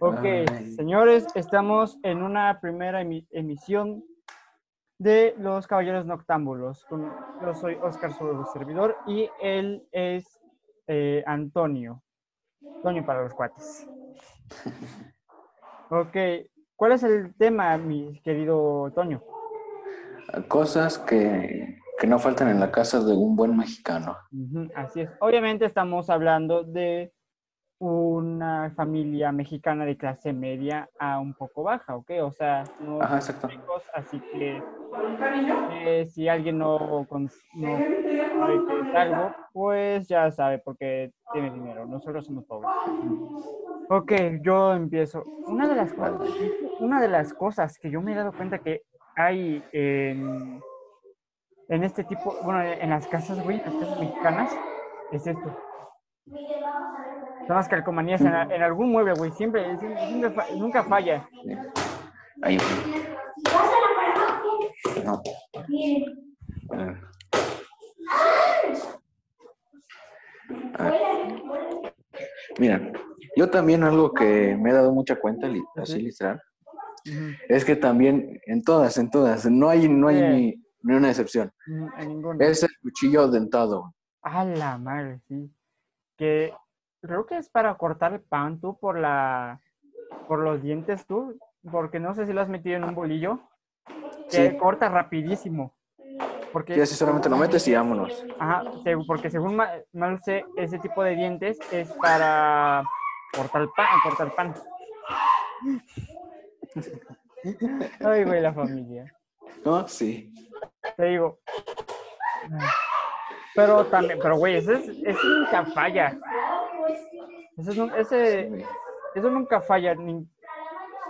Ok, señores, estamos en una primera emi- emisión de Los Caballeros Noctámbulos. Yo soy Oscar, su servidor, y él es eh, Antonio. Antonio para los cuates. Ok, ¿cuál es el tema, mi querido Toño? Cosas que, que no faltan en la casa de un buen mexicano. Así es. Obviamente estamos hablando de una familia mexicana de clase media a un poco baja, ¿ok? O sea, no Ajá, exacto. ricos, así que eh, si alguien no, cons- no sabe qué es algo, pues ya sabe porque tiene dinero. Nosotros somos pobres. Ok, yo empiezo. Una de las cosas, una de las cosas que yo me he dado cuenta que hay en, en este tipo, bueno, en las casas, güey, las casas mexicanas, es esto. Son las calcomanías en, en algún mueble, güey. Siempre, siempre- siempre fa- nunca falla. Ahí. No. Ah. Mira, yo también algo que me he dado mucha cuenta, así literal, es que también en todas, en todas, no hay, no hay ni, ni una excepción. Es el cuchillo dentado. A la madre, sí. Que creo que es para cortar el pan tú por la por los dientes tú, porque no sé si lo has metido en un bolillo, que Sí. corta rapidísimo. Porque Y así solamente lo metes y vámonos. Ajá, porque según ma- mal sé, ese tipo de dientes es para cortar pan, cortar pan. Ay, güey, la familia. ¿No? Sí. Te digo. Pero también, pero güey, ese, es- ese nunca falla. Ese, ese- Sí. eso nunca falla, ni,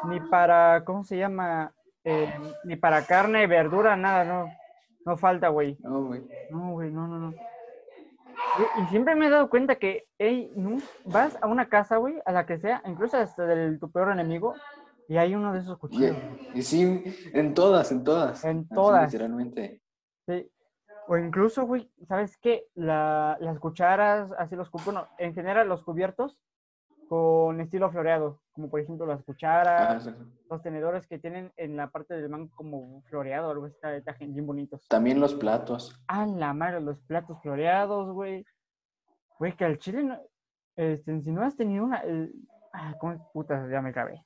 ni para, ¿cómo se llama? Eh, ni para carne, verdura, nada, no. No falta, güey. No, güey. No, güey, no, no, no. Y, y siempre me he dado cuenta que, ey, no, vas a una casa, güey, a la que sea, incluso hasta del tu peor enemigo, y hay uno de esos cuchillos. y sí, en todas, en todas. En Así, todas. literalmente. Sí. O incluso, güey, ¿sabes qué? La- las cucharas, así los cubiertos, bueno, en general los cubiertos con estilo floreado, como por ejemplo las Ah, cucharas, exacto. los tenedores que tienen en la parte del mango como floreado, algo está, bien bonitos. También los platos. Ah, la madre, los platos floreados, güey. Güey, que al chile no. Este, si no has tenido una. el- Ah, ¿cómo putas? Ya me acabé.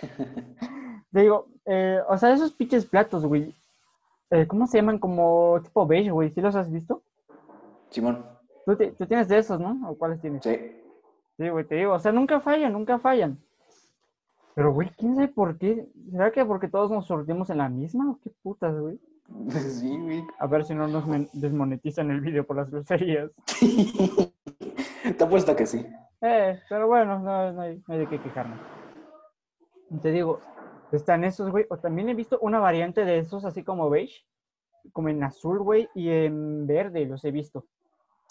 Te digo, eh, o sea, esos pinches platos, güey. Eh, ¿Cómo se llaman? Como tipo beige, güey. ¿Sí los has visto? Simón. ¿Tú, te- tú tienes de esos, ¿no? ¿O cuáles tienes? Sí. Sí, güey, te digo, o sea, nunca fallan, nunca fallan. Pero, güey, quién sabe por qué. ¿Será que porque todos nos sortimos en la misma o qué putas, güey? Sí, güey. A ver si no nos desmonetizan el video por las groserías. Te apuesto que sí. Eh, pero bueno, no, no hay, no hay de qué quejarme. Te digo, están esos, güey. O también he visto una variante de esos así como beige, como en azul, güey, y en verde los he visto.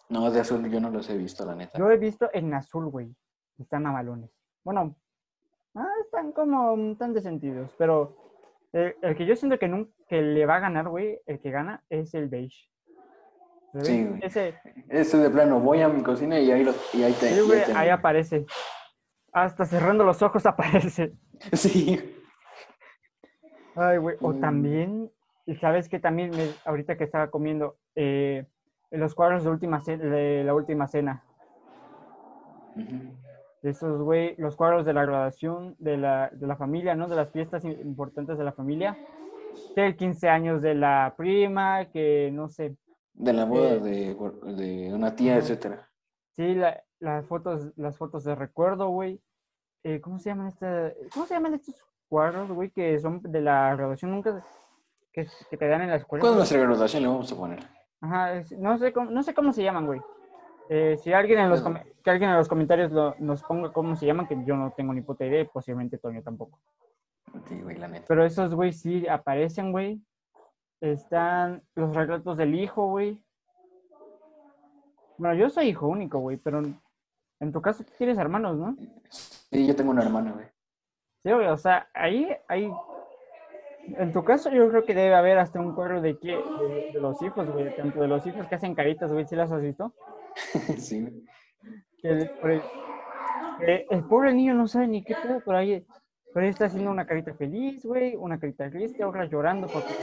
No, de azul yo no los he visto, la neta. Yo he visto en azul, güey. Están mamalones. Bueno, ah, están como tan de sentidos, pero el, el que yo siento que, nun- que le va a ganar, güey, el que gana es el beige. Sí, güey. Ese, Ese de plano, voy a mi cocina y ahí, lo, y ahí te. sí, te- ahí aparece. Hasta cerrando los ojos aparece. Sí. Ay, güey. O Mm. también, y sabes que también, me- ahorita que estaba comiendo, eh, los cuadros de, última de la última cena. Ujú. Esos, güey, los cuadros de la graduación de la, de la familia, ¿no? De las fiestas im- importantes de la familia. Del 15 años de la prima, que no sé. De la boda Eh, de, de una tía, etcétera. Sí, la- las fotos, las fotos de recuerdo, güey. Eh, ¿Cómo se llaman este, ¿Cómo se llaman estos cuadros, güey, que son de la graduación nunca, que, que te dan en la escuela? ¿Cuándo nuestra graduación le vamos a poner? Ajá, es- no sé cómo, no sé cómo se llaman, güey. Eh, si alguien en los, que alguien en los comentarios lo- nos ponga cómo se llaman, que yo no tengo ni puta idea, y posiblemente Toño tampoco. Sí, güey, la neta. Pero esos, güey, sí aparecen, güey. Están los retratos del hijo, güey. Bueno, yo soy hijo único, güey, pero en tu caso tú tienes hermanos, ¿no? Sí, yo tengo una hermana, güey. Sí, o sea, ahí, ahí, en tu caso yo creo que debe haber hasta un cuadro de, qué, de, de los hijos, güey, tanto de los hijos que hacen caritas, güey, ¿sí las has visto? sí. Que, por, el pobre niño no sabe ni qué pedo, pero ahí, pero ahí está haciendo una carita feliz, güey, una carita triste, otra llorando porque...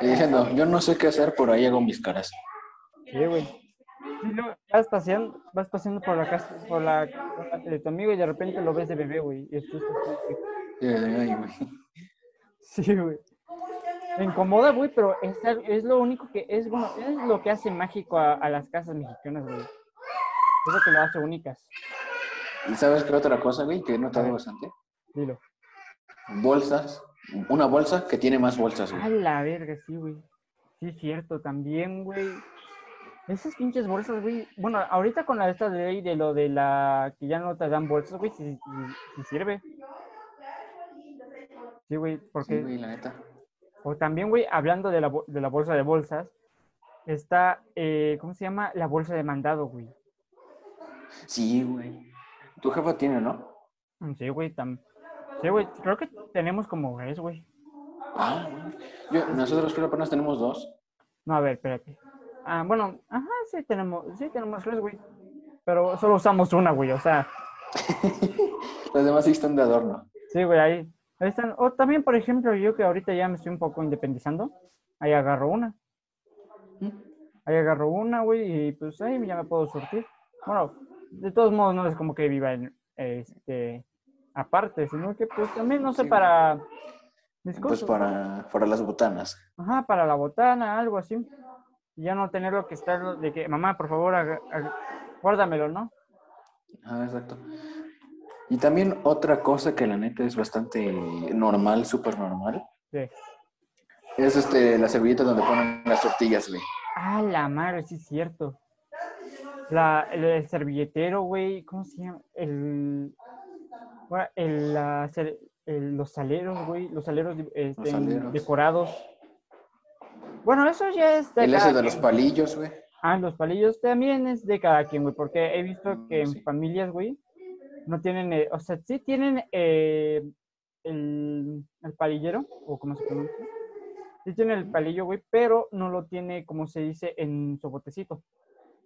Y diciendo, yo no sé qué hacer, por ahí hago mis caras. Sí, güey. Sí, no, vas paseando, vas paseando por la casa, por la de tu amigo y de repente lo ves de bebé, güey. Y estás güey. Sí, güey. Me incomoda, güey, pero es, es lo único que es, bueno, es lo que hace mágico a, a las casas mexicanas, güey. Es lo que lo hace únicas. ¿Y sabes qué otra cosa, güey, que he A notado bastante? Dilo. Bolsas. Una bolsa que tiene más bolsas, A güey. la verga, sí, güey. Sí, es cierto, también, güey. Esas pinches bolsas, güey. Bueno, ahorita con la esta ley de lo de la que ya no te dan bolsas, güey, sí sirve. Sí, güey, porque... Sí, güey, la neta. O también, güey, hablando de la, de la bolsa de bolsas, está, eh, ¿cómo se llama? La bolsa de mandado, güey. Sí, güey. Tu jefa tiene, ¿no? Mm, Sí, güey, tam- sí, güey, creo que tenemos como tres, güey. Ah, güey. Yo, nosotros creo que apenas tenemos dos. No, a ver, espérate. Ah, bueno, ajá, sí tenemos, sí tenemos tres, güey. Pero solo usamos una, güey, o sea, Las demás sí están de adorno. sí, güey, ahí, ahí están. O también, por ejemplo, yo que ahorita ya me estoy un poco independizando, ahí agarro una. Ahí agarro una, güey, y pues ahí ya me puedo surtir. Bueno, de todos modos no es como que viva en, este, aparte, sino que pues también, no sé, Sí, para mis Pues para, para las botanas. Ajá, para la botana, algo así. Ya no tenerlo que estar de que, mamá, por favor, guárdamelo, ¿no? Ah, exacto. Y también otra cosa que la neta es bastante normal, súper normal, Sí. es este, la servilleta donde ponen las tortillas, güey. Ah, la madre, sí es cierto. La, el, el servilletero, güey, ¿cómo se llama? El, el, la ser- el- los saleros, güey, los saleros este, saleros. decorados. Bueno, eso ya es de El ese de los palillos, güey. Ah, los palillos también es de cada quien, güey, porque he visto que en familias, güey, no tienen, eh, o sea, sí tienen eh, el, el palillero, o como se pronuncia. Sí tiene el palillo, güey, pero no lo tiene, como se dice, en su botecito.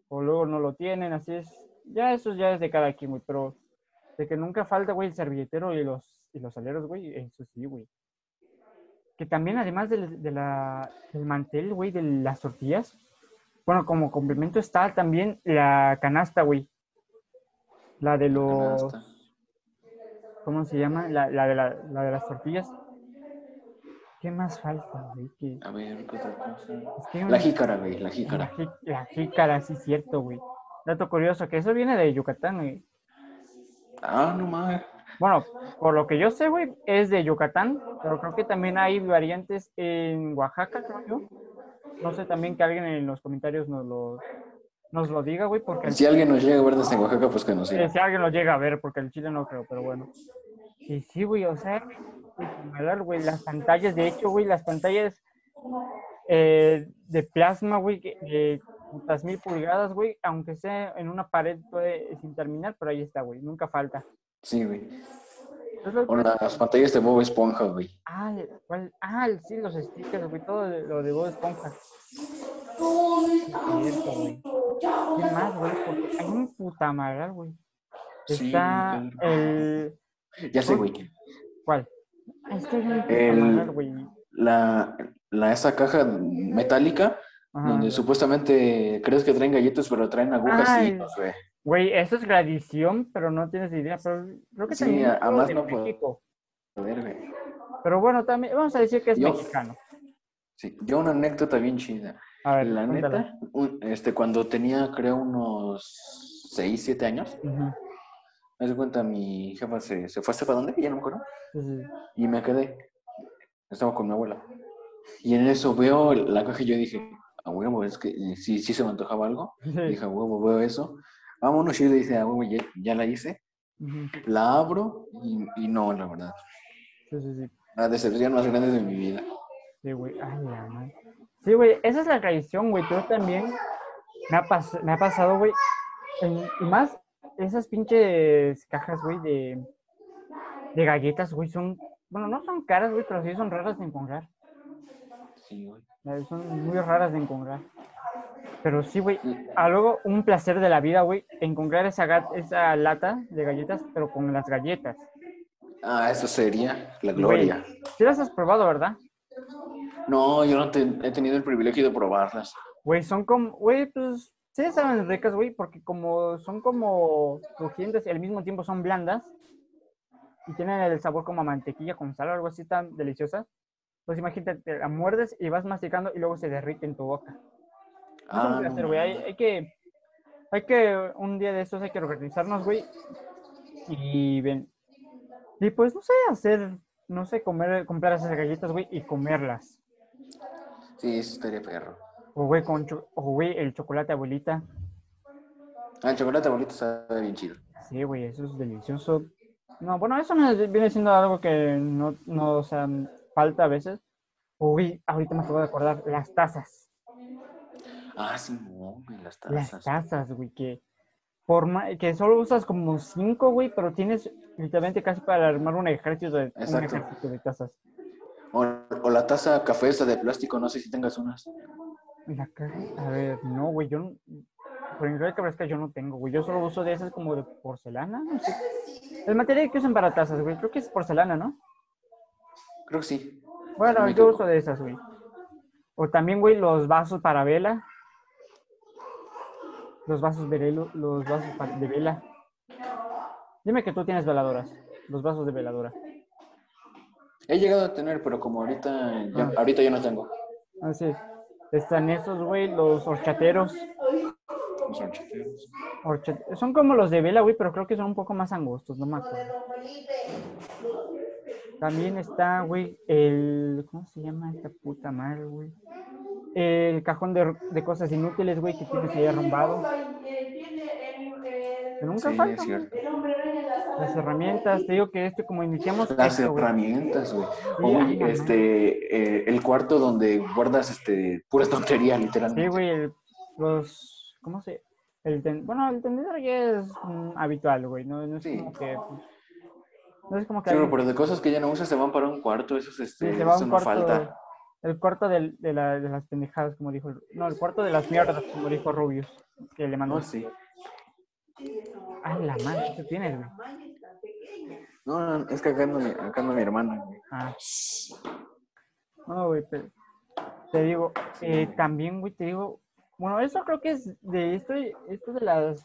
O luego no lo tienen, así es. Ya eso ya es de cada quien, güey, pero de que nunca falta, güey, el servilletero y los, y los aleros, güey, eso sí, güey. Que también, además del, de la, del mantel, güey, de las tortillas, bueno, como complemento está también la canasta, güey. La de los... Canasta. ¿Cómo se llama? La, la de, la, la de las tortillas. ¿Qué más falta, güey? Que- A ver, ¿qué otra cosa? es que La jícara, güey, la La, jícara. jí- la jícara, sí, cierto, güey. Dato curioso, que eso viene de Yucatán, güey. Ah, no mames. Bueno, por lo que yo sé, güey, es de Yucatán, pero creo que también hay variantes en Oaxaca, creo yo. No sé, también que alguien en los comentarios nos lo, nos lo diga, güey, porque... Si alguien nos llega a ver desde Oaxaca, pues que nos Eh, siga. si alguien lo llega a ver, porque el chile no creo, pero bueno. Y sí, güey, o sea, güey, las pantallas, de hecho, güey, las pantallas eh, de plasma, güey, de putas mil pulgadas, güey, aunque sea en una pared puede, sin terminar, pero ahí está, güey, nunca falta. Sí, güey. Es lo O que- las pantallas de Bob Esponja, güey. Ah, ¿cuál? ah, sí, los stickers, güey, todo lo de Bob Esponja. Cierto, güey. ¿Qué más, güey? Porque hay un puta madre, güey. Está el... Ya sé, güey. ¿Cuál? Ah, Es que hay un puta El- madre, güey. La, la, esa caja metálica Ajá, donde güey. supuestamente crees que traen galletas, pero traen agujas y hilos, güey. Güey, eso es tradición, pero no tienes idea. Pero creo que Sí, también es a- algo más de no puedo- México. Ver, güey. Pero bueno, también vamos a decir que es Yo- mexicano. Sí, yo una anécdota bien chida. A ver, La cuéntala. neta, un- este, cuando tenía, creo, unos 6, 7 años, Ujú, me doy cuenta, mi jefa se, se fue a para dónde, ya no me acuerdo, y me quedé. Estaba con mi abuela. Y en eso veo la caja y yo dije, a huevo, es que eh, sí, sí se me antojaba algo. Sí, Dije, a huevo, veo eso. Vámonos, y yo le dije, a huevo, ya, ya la hice. La abro y, y no, la verdad. sí, sí, sí. La decepción más grande de mi vida. Sí, güey. Ay, la madre. Sí, güey, esa es la tradición, güey. Pero también me ha, pas- me ha pasado, güey. Y más, esas pinches cajas, güey, de, de galletas, güey, son. Bueno, no son caras, güey, pero sí son raras de encontrar. Sí, güey. Son muy raras de encontrar. Pero sí, güey. A luego un placer de la vida, güey, encontrar esa, esa lata de galletas, pero con las galletas. Ah, eso sería la Güey, gloria. Sí las has probado, ¿verdad? No, yo no te- he tenido el privilegio de probarlas. Güey, son como, güey, pues sí saben ricas, güey, porque como son como crujientes y al mismo tiempo son blandas y tienen el sabor como a mantequilla con sal o algo así tan deliciosa. Pues imagínate, te la muerdes y vas masticando y luego se derrite en tu boca. Ah, no güey. Hay, que, hay que, un día de estos hay que organizarnos, güey. Y ven. Y pues, no sé, hacer, no sé, comer, comprar esas galletas, güey, y comerlas. Sí, eso estaría perro. O, güey, con, o, güey, el chocolate abuelita. Ah, el chocolate abuelito está bien chido. Sí, güey, eso es delicioso. No, bueno, eso no es- viene siendo algo que no, no, o sea, falta a veces. Uy, ahorita me acabo de acordar, las tazas. Ah, sí, no, güey, las Las tazas. tazas, güey, que, por que solo usas como cinco, güey, pero tienes literalmente casi para armar un ejército de, un ejército de tazas. O, o la taza café esa de plástico, no sé si tengas unas. La a ver, no, güey, yo no, por increíble que parezca, yo no tengo, güey, yo solo uso de esas como de porcelana, no sé. El material que usan para tazas, güey, creo que es porcelana, ¿no? Creo que sí. Bueno, yo uso de esas, güey. O también, güey, los vasos para vela. Los vasos de velo, los vasos de vela. Dime que tú tienes veladoras. Los vasos de veladora. He llegado a tener, pero como ahorita ya, Ah. ahorita ya no tengo. Así. Están esos, güey, los horchateros. Los horchateros. Horcha- Son como los de vela, güey, pero creo que son un poco más angostos, no me acuerdo. También está, güey, el... ¿Cómo se llama esta puta madre, güey? El cajón de, de cosas inútiles, güey, que tienes ahí arrumbado. Que nunca Sí, falta. es cierto. Las herramientas, te digo que esto como iniciamos Las esto, herramientas, güey. Mamá. este, eh, el cuarto donde guardas este, pura tontería, literalmente. Sí, güey, los, ¿cómo se? El ten- bueno, el tendedor ya es mm, habitual, güey, no, no es Sí. como que, pues, no es como que Sí, pero de cosas que ya no usas se van para un cuarto, eso, es, este, sí, se va a eso un no cuarto, falta. el cuarto del- de, la- de las pendejadas, como dijo, no, el cuarto de las mierdas, como dijo Rubius, que le mandó, No, sí. ay, la madre, ¿qué tienes, güey? No, no, es que acá anda mi, acá anda mi hermana, güey. Ah. No, güey, pero te digo, eh, también, güey, te digo, bueno, eso creo que es de esto, esto de las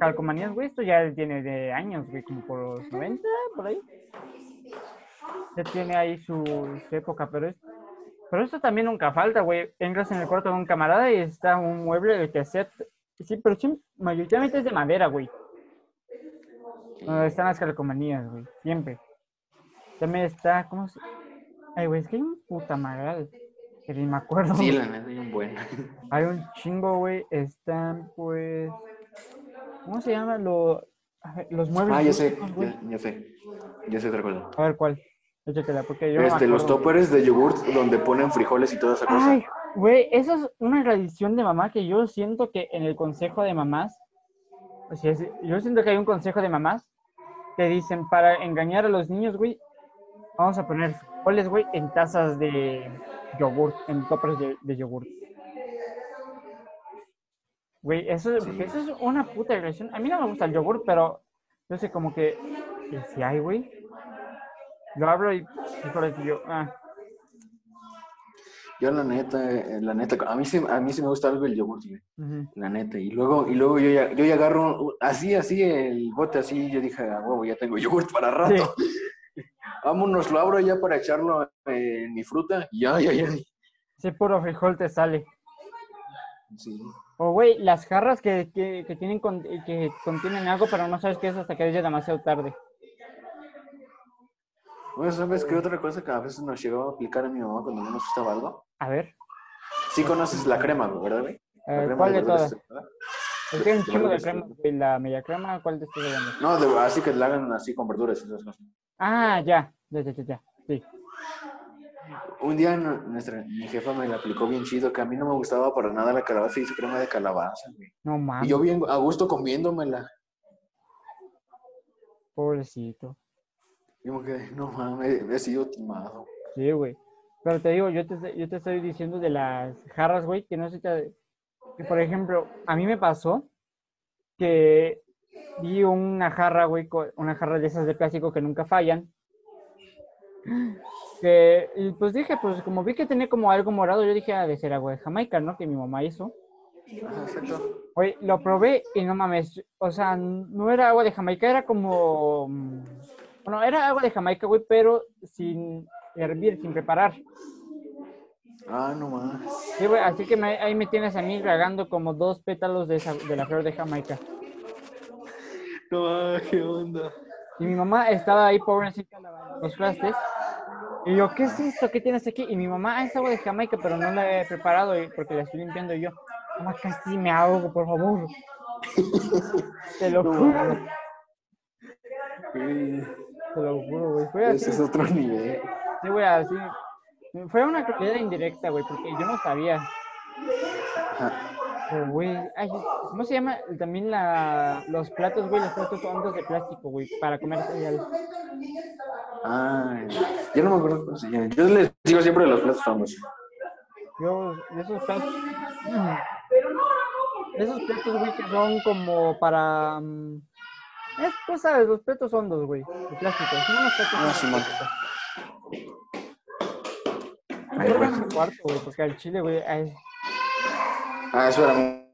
calcomanías, güey, esto ya tiene de años, güey, como por los 90, por ahí. Ya tiene ahí su, su época, pero es, pero esto también nunca falta, güey. Entras en el cuarto de un camarada y está un mueble que hacer, sí, pero sí, mayoritariamente es de madera, güey. Donde están las calcomanías, güey, siempre. También está, ¿cómo se...? Ay, güey, es que hay un puta madre, que ni me acuerdo. Sí, la neta, hay un buen. Hay un chingo, güey. Están, pues. ¿Cómo se llama? Lo- ver, los muebles. Ah, ya sé, ya, ya sé. Ya sé otra cosa. A ver, ¿cuál? Échatela, porque yo Este, los toppers de yogurt donde ponen frijoles y toda esa cosa. Ay, güey, eso es una tradición de mamá que yo siento que en el consejo de mamás. O sea, yo siento que hay un consejo de mamás que dicen para engañar a los niños, güey. Vamos a poner frijoles, güey, en tazas de yogurt, en toppers de, de yogurt. Güey, eso, Sí. eso es una puta agresión. A mí no me gusta el yogur, pero yo sé como que, que si hay, güey. Lo abro y y yo, ah, Yo la neta, eh, la neta, a mí sí, a mí sí me gusta algo el yogurt, güey. La neta. Y luego, y luego yo ya, yo ya agarro así, así el bote así, yo dije, a huevo, ya tengo yogurt para rato. Vámonos, lo abro ya para echarlo en mi fruta. Ya, ya, ya. Sí, puro frijol te sale. Sí. O, güey, las jarras que, que, que tienen con- que contienen algo, pero no sabes qué es hasta que ya demasiado tarde. Bueno, ¿sabes qué otra cosa que a veces nos llegó a aplicar a mi mamá cuando no nos gustaba algo? A ver, Sí conoces la crema, ¿verdad, güey? Eh, ¿cuál de todas? Es que hay un chingo de crema, güey, la media crema, ¿cuál te estoy hablando? No, de- así que la hagan así con verduras y esas cosas. Ah, ya, ya, ya, ya, ya, sí. Un día nu- nuestra, mi jefa me la aplicó bien chido, que a mí no me gustaba para nada la calabaza y su crema de calabaza, güey. No Y mames, yo bien a gusto comiéndomela. pobrecito. Y como que, no mames, he sido timado. Sí, güey. Pero te digo, yo te, yo te estoy diciendo de las jarras, güey, que no sé, te- que por ejemplo, a mí me pasó que vi una jarra, güey, una jarra de esas de plástico que nunca fallan. Que, y pues dije, pues como vi que tenía como algo morado, yo dije, ah, de ser agua de Jamaica, ¿no? Que mi mamá hizo. Exacto. Oye, lo probé y no mames, o sea, no era agua de Jamaica, era como, mm, bueno, era agua de Jamaica, güey, pero sin hervir, sin preparar. Ah, no más. Sí, güey, así que me- ahí me tienes a mí regando como dos pétalos de, esa- de la flor de Jamaica. No qué onda. Y mi mamá estaba ahí, pobrecita, lavando los trastes. Y yo, ¿qué es esto? ¿Qué tienes aquí? Y mi mamá, "Ah, es agua de Jamaica, pero no la he preparado y- porque la estoy limpiando y yo. Mamá, casi me ahogo, por favor. Te lo juro. Güey, te lo juro, güey. Fue así. Ese es otro nivel. Sí, güey, así. Fue una crueldad indirecta, güey, porque yo no sabía. Ajá. Pero, güey, ay, ¿cómo se llama? También la, los platos, güey, los platos hondos de plástico, güey, para comer cereal. Ah, yo no me acuerdo cómo se llama. Yo les digo siempre de los platos famosos. Yo, esos platos. esos platos, güey, que son como para. mm, Es, pues sabes, los platos hondos, güey, de plástico. Son unos platos Ah, sí. Ay, Yo güey. cuarto, güey, porque al chile, güey, ay, Ah, espera un,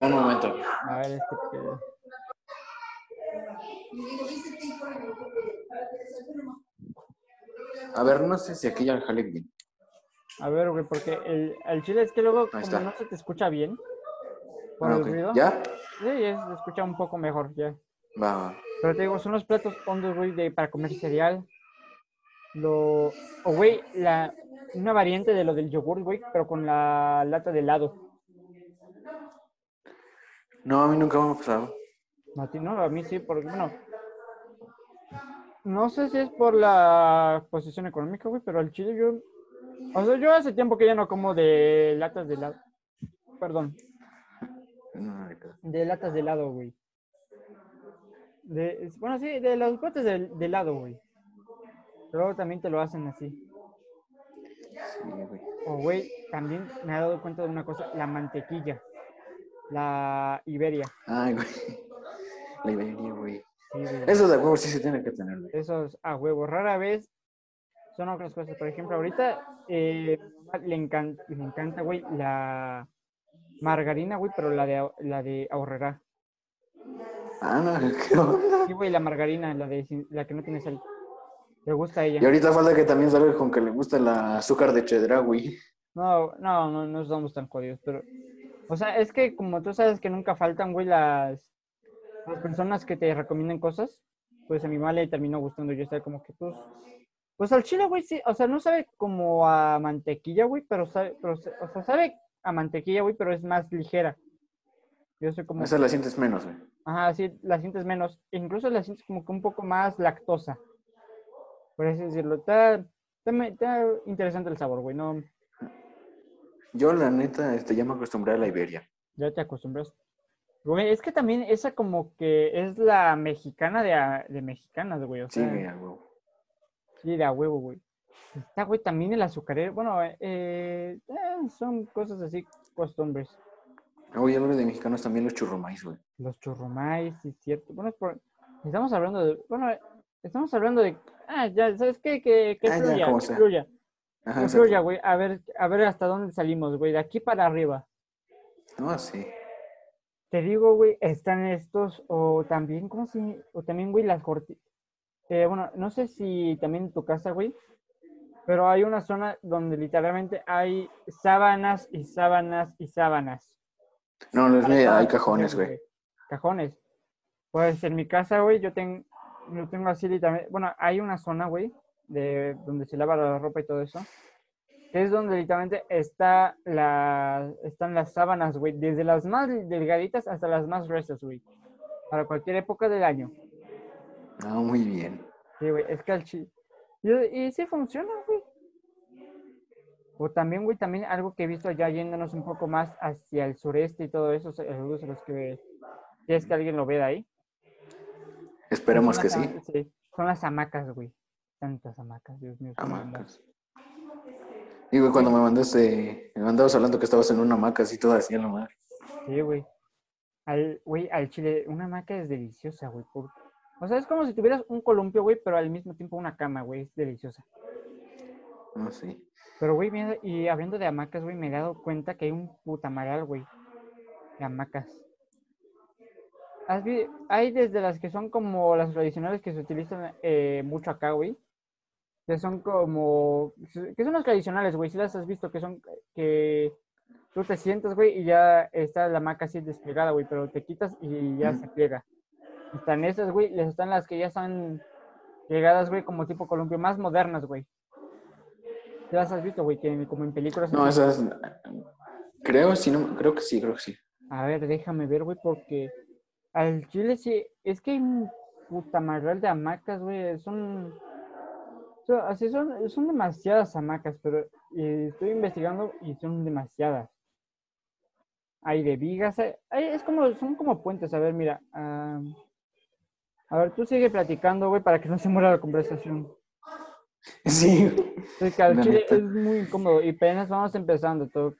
un momento. a ver, este. que- A ver, no sé si aquí ya jale bien. A ver, güey, porque el, el chile es que luego, como está. no se te escucha bien, por Ah, el ruido. ¿Ya? Sí, ya se escucha un poco mejor, ya. Va, va. Pero te digo, son los platos hondos, güey, de, para comer cereal. Lo, o, güey, la, una variante de lo del yogur, güey, pero con la lata de helado. No, a mí nunca me ha pasado. A ti no, a mí sí, porque, bueno, no sé si es por la posición económica, güey, pero al chile yo, o sea, yo hace tiempo que ya no como de latas de helado, perdón, de latas de helado, güey. De, bueno, sí, de los botes de, de helado, güey. Pero también te lo hacen así. Sí, güey. O, güey, también me he dado cuenta de una cosa, la mantequilla, la Iberia. Ay, güey. La Iberia, güey. Sí. Eso de huevo sí se tiene que tener, güey. Esos a huevo, rara vez son otras cosas. Por ejemplo, ahorita eh, le, encanta, le encanta, güey, la margarina, güey, pero la de, la de ahorrera. Ah, no, qué onda. Sí, güey, la margarina, la, de, la que no tiene sal. Le gusta a ella. Y ahorita falta que también salga con que le gusta el azúcar de chedra, güey. No, no, no, no somos tan jodidos, pero... O sea, es que como tú sabes que nunca faltan, güey, las, las personas que te recomiendan cosas, pues a mi mamá le terminó gustando. Yo estaba como que, pues... Pues al chile, güey, sí. O sea, no sabe como a mantequilla, güey, pero sabe... Pero, o sea, sabe a mantequilla, güey, pero es más ligera. Yo soy como... Esa la sientes menos, güey. Ajá, sí, la sientes menos. e Incluso la sientes como que un poco más lactosa. Por así decirlo. Está, está, está interesante el sabor, güey. No, Yo, la neta, este, ya me acostumbré a la Iberia. Ya te acostumbras. Güey, es que también esa como que es la mexicana de, a- de mexicanas, güey. O Sí, sea, güey, a huevo. sí, de a huevo, güey. Está, güey, también el azucarero. Bueno, eh, eh, son cosas así, costumbres. Oye, hablando de mexicanos también los churrumais, güey. Los churrumais, sí, cierto. Bueno, es por- estamos hablando de. Bueno, estamos hablando de. Ah, ya, ¿sabes qué? Que, que Ah, ya, fluya, que fluya. Ajá, Que fluya, güey. A ver, a ver hasta dónde salimos, güey. De aquí para arriba. No, sí. Te digo, güey, están estos, o también, ¿cómo se? O también, güey, las cortinas. bueno, no sé si también en tu casa, güey, pero hay una zona donde literalmente hay sábanas y sábanas y sábanas. No, no es todas hay cajones, güey. Cajones. Pues en mi casa, güey, yo tengo, yo tengo así literalmente, bueno, hay una zona, güey, de donde se lava la ropa y todo eso, es donde literalmente está la, están las sábanas, güey, desde las más delgaditas hasta las más gruesas, güey, para cualquier época del año. Ah, muy bien. Sí, güey, es que al chi... Y, y sí funciona, güey. O también, güey, también algo que he visto ya yéndonos un poco más hacia el sureste y todo eso, saludos a los que, si es que alguien lo ve de ahí. Esperemos que sí. sí. Son las hamacas, güey. Tantas hamacas, Dios mío. Hamacas. Y güey, cuando me mandaste, me mandabas hablando que estabas en una hamaca así toda así en la madre. Sí, güey. Al, güey, al chile, una hamaca es deliciosa, güey. por- O sea, es como si tuvieras un columpio, güey, pero al mismo tiempo una cama, güey. Es deliciosa. Ah, sí. Pero, güey, mira, y hablando de hamacas, güey, me he dado cuenta que hay un putamaral, güey, de hamacas. ¿Has vi- Hay desde las que son como las tradicionales que se utilizan eh, mucho acá, güey. Que son como... Que son las tradicionales, güey. Si las has visto, que son... Que tú te sientas, güey, y ya está la hamaca así desplegada, güey. Pero te quitas y ya se pliega. Están esas, güey. Les están las que ya están llegadas, güey, como tipo columpio. Más modernas, güey. ¿Sí las has visto, güey? Que como en películas... No, esas. Creo, sí, no, creo que sí, creo que sí. A ver, déjame ver, güey, porque al chile sí, es que hay un putamarral de hamacas, güey, son, así son, son demasiadas hamacas, pero eh, estoy investigando y son demasiadas. Hay de vigas, hay- hay- es como, son como puentes, a ver, mira, ah, a ver, tú sigue platicando, güey, para que no se muera la conversación. Sí. Es que es muy incómodo y apenas vamos empezando, todo.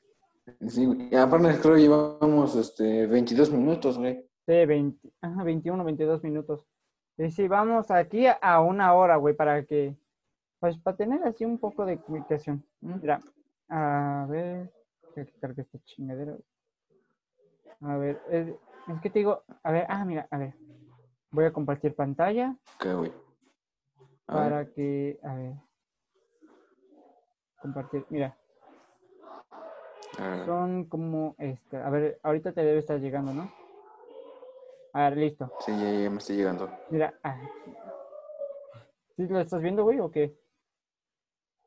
Sí, güey. Y aparte creo que llevamos este, 22 minutos, güey. Sí, 20, ajá, 21, 22 minutos. Y sí, vamos aquí a una hora, güey, para que, pues, para tener así un poco de comunicación. Mira, a ver, voy a quitar esta chingadera. A ver, es, es que te digo, a ver, ah, mira, a ver, voy a compartir pantalla ¿Qué, güey? Ver. para que, a ver, compartir, mira, son como, este, a ver, ahorita te debe estar llegando, ¿no? A ver, listo. Sí, ya, ya me estoy llegando. Mira, ah, ¿sí lo estás viendo, güey, o qué?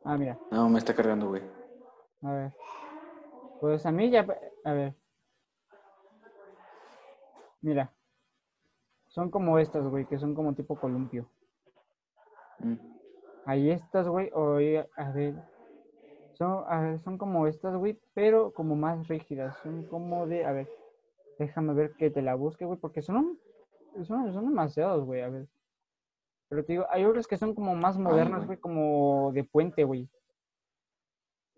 Ah, mira, No, me está cargando, güey. a ver. Pues a mí ya, a ver. Mira, son como estas, güey, que son como tipo columpio. Mm. Ahí estas, güey, o a ver. Son, a ver, son como estas, güey, pero como más rígidas. Son como de, a ver, déjame ver que te la busque, güey, porque son, son, son demasiados, güey, a ver. Pero te digo, hay otras que son como más modernas, güey. como de puente, güey.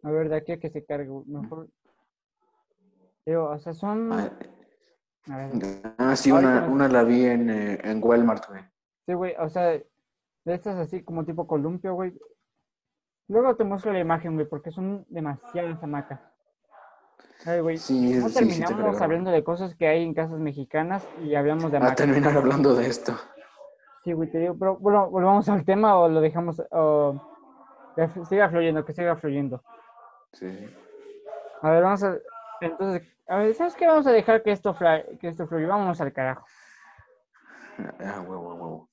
A ver, de aquí a que se cargue, mejor. Digo, o sea, son, Ah, a ver, Ah, sí, una, una la vi en, eh, en Walmart, güey. Sí, güey, o sea, de estas así como tipo columpio, güey. Luego te muestro la imagen, güey, porque son demasiadas hamacas. Ay, güey, Sí, no sí, sí te terminamos hablando de cosas que hay en casas mexicanas y hablamos de A hamacas. terminar hablando de esto. Sí, güey, te digo, pero bueno, volvamos al tema o lo dejamos, o que siga fluyendo, que siga fluyendo. Sí. A ver, vamos a, entonces, a ver, ¿sabes qué? Vamos a dejar que esto, fla- que esto fluya, vámonos al carajo. Ah, huevo, huevo.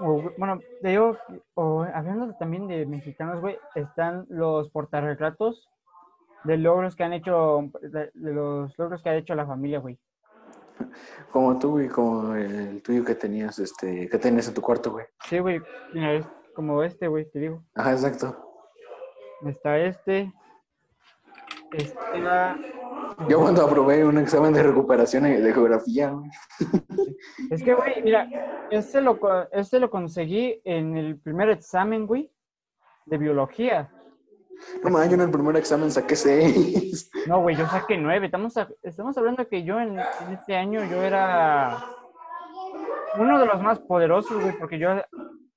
O, bueno, te digo, o, hablando también de mexicanos, güey, están los portarretratos de logros que han hecho, de, de los logros que ha hecho la familia, güey. Como tú, güey, como el tuyo que tenías, este, que tenías en tu cuarto, güey. Sí, güey, mira, es como este, güey, te digo. Ajá, exacto. Está este, está, Yo cuando aprobé un examen de recuperación de geografía, güey. es que, güey, mira, este lo, este lo conseguí en el primer examen, güey, de biología. No mames, yo en el primer examen saqué seis. No, güey, yo saqué nueve. Estamos, a- estamos hablando que yo en, en este año yo era uno de los más poderosos, güey, porque yo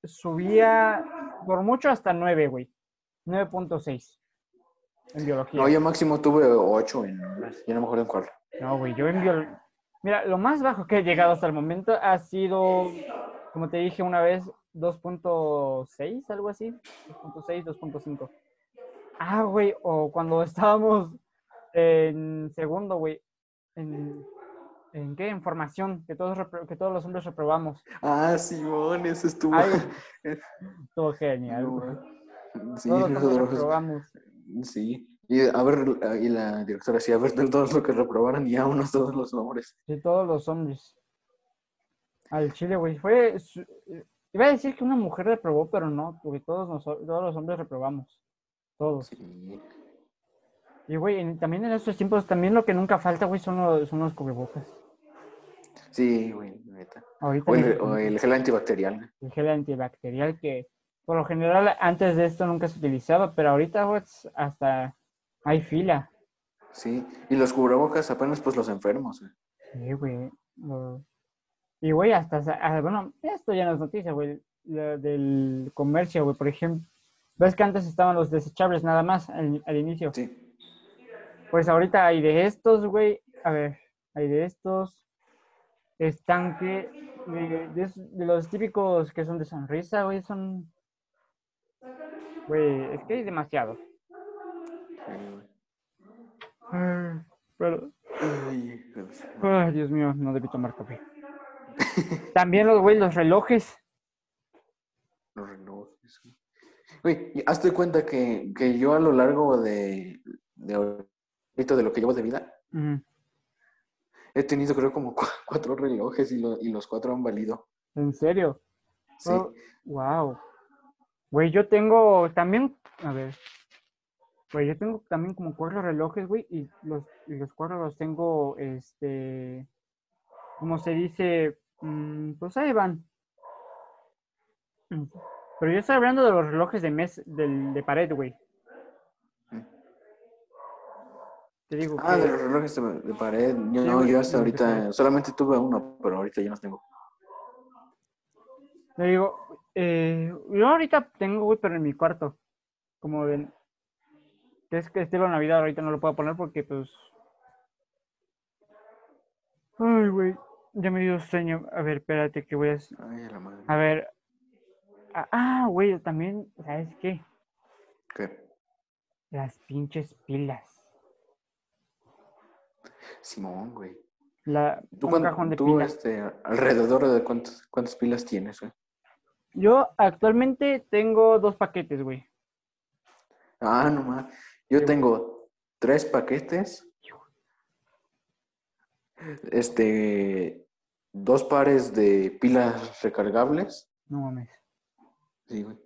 subía por mucho hasta nueve, güey. 9.6 en biología. No, yo máximo tuve ocho en yo no me acuerdo en cuál. No, güey, yo en biología... Mira, lo más bajo que he llegado hasta el momento ha sido, como te dije una vez, 2.6, algo así. 2.6, 2.5. Ah, güey, o cuando estábamos en segundo, güey. En, ¿En qué? En formación, que todos, que todos los hombres reprobamos. Ah, Simón, eso estuvo. Ay, Estuvo genial, No, güey. Sí, Todos los hombres reprobamos. sí. Y a ver, y la directora decía, a ver, todos los que reprobaron y a unos todos los nombres. De todos los hombres. Al Chile, güey. Fue. Iba a decir que una mujer reprobó, pero no, porque todos, noso- todos los hombres reprobamos. Todos. Sí. Y, güey, también en estos tiempos, también lo que nunca falta, güey, son los, son los cubrebocas. Sí, güey, neta. Ahorita O el, o el gel antibacterial. el gel antibacterial que por lo general antes de esto nunca se utilizaba, pero ahorita pues, hasta hay fila. Sí, y los cubrebocas apenas pues los enfermos. güey. Sí, güey. Y, güey, hasta, ah, bueno, esto ya no es noticia, güey, lo del comercio, güey, por ejemplo. ¿Ves que antes estaban los desechables nada más al, al inicio? Sí. Pues ahorita hay de estos, güey. A ver, hay de estos. Estanque. De, de de los típicos que son de sonrisa, güey. Son. Güey, es que hay demasiado. Ay, Pero. Ay, Ay, Dios mío, no debí tomar café. También los, güey, los relojes. Los relojes. Güey. Hazte cuenta que, que yo a lo largo de, de ahorita de lo que llevo de vida, he tenido creo como cu- cuatro relojes y, lo- y los cuatro han valido. ¿En serio? Sí. Oh, wow. Güey, yo tengo también, a ver. Güey, yo tengo también como cuatro relojes, güey, y los, y los cuatro los tengo, este, ¿cómo se dice? Mm, pues ahí van. Pero yo estoy hablando de los relojes de mes, del, de pared, güey. Te digo Ah, que- de los relojes de, de pared. Yo Sí, no, yo hasta ahorita solamente tuve uno, pero ahorita ya no tengo. Le digo, eh, yo ahorita tengo, güey, pero en mi cuarto. Como ven. Es que estilo Navidad, ahorita no lo puedo poner porque, pues. Ay, güey. Ya me dio sueño. A ver, espérate, que voy a. Ay, la madre. A ver. Ah, Ah, güey, también, ¿sabes qué? ¿Qué? Las pinches pilas. Simón, güey. La, ¿Tú, un cajón de tú, pilas. este, alrededor de cuántas, cuántas pilas tienes, güey? Yo actualmente tengo dos paquetes, güey. Ah, no más. Yo Sí, güey. tengo tres paquetes. Este, dos pares de pilas recargables. No mames. Sí, güey.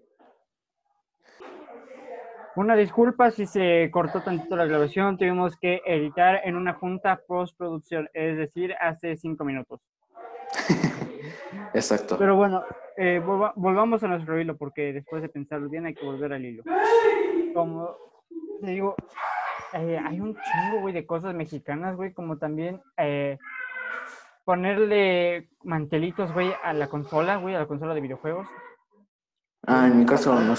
Una disculpa si se cortó tantito la grabación, tuvimos que editar en una junta postproducción, es decir, hace cinco minutos. Exacto. Pero bueno, eh, volva- volvamos a nuestro hilo, porque después de pensarlo bien hay que volver al hilo. Como te digo, eh, hay un chingo, güey, de cosas mexicanas, güey, como también eh, ponerle mantelitos, güey, a la consola, güey, a la consola de videojuegos. Ah, en mi caso no.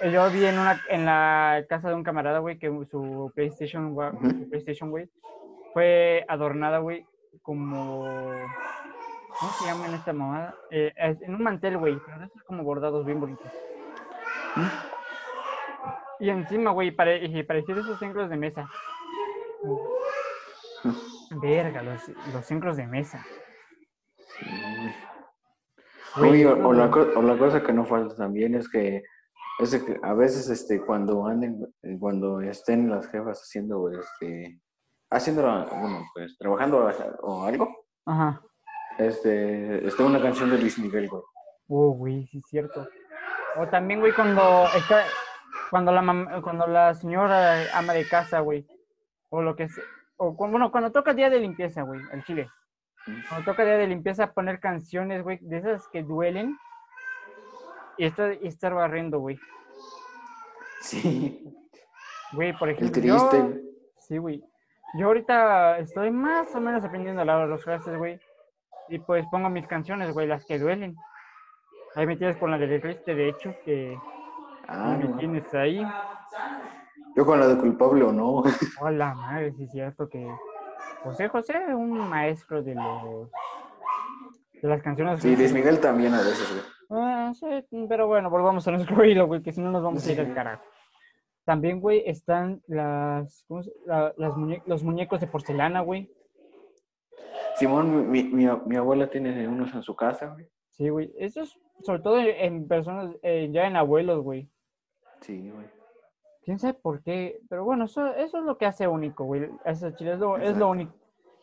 Eh, Yo vi en una en la casa de un camarada, güey, que su PlayStation, PlayStation, güey, fue adornada, güey, como ¿cómo se llama en esta mamada? Eh, en un mantel, güey, pero esos como bordados bien bonitos. Y encima, güey, pare, y de esos centros de mesa. Verga, los, los centros de mesa. Oye, o, la, o cosa que no falta también es que, es de que a veces este, cuando anden, cuando estén las jefas haciendo, este, haciendo, bueno, pues trabajando o algo, Ajá. este, está una canción de Luis Miguel, güey. Oh, güey, sí es cierto. O también, güey, cuando está, cuando la mam- cuando la señora ama de casa, güey, o lo que sea, o bueno, cuando toca día de limpieza, güey, al chile. Cuando toca día de limpieza, poner canciones, güey, de esas que duelen y estar, y estar barriendo, güey. Sí, Güey, por el ejemplo, yo- triste. sí, güey. Yo ahorita estoy más o menos aprendiendo a lavar los trastes, güey. Y pues pongo mis canciones, güey, las que duelen. Ahí me tienes con la del triste, de hecho, que Ah, me no. tienes ahí. Yo con la de culpable o no. Hola, madre, sí es cierto que José José es un maestro de los de las canciones. Sí, Luis Miguel también a veces, güey. Ah, sí, pero bueno, volvamos a nuestro hilo, güey, que si no nos vamos a ir al carajo. También, güey, están las, ¿cómo se- la- las muñe- los muñecos de porcelana, güey. Simón, mi, mi, mi abuela tiene unos en su casa, güey. Sí, güey. Eso es sobre todo en- en personas, eh, ya en abuelos, güey. Sí, güey. Quién sabe por qué, pero bueno, eso, eso es lo que hace único, güey. Eso chile es lo, es lo único.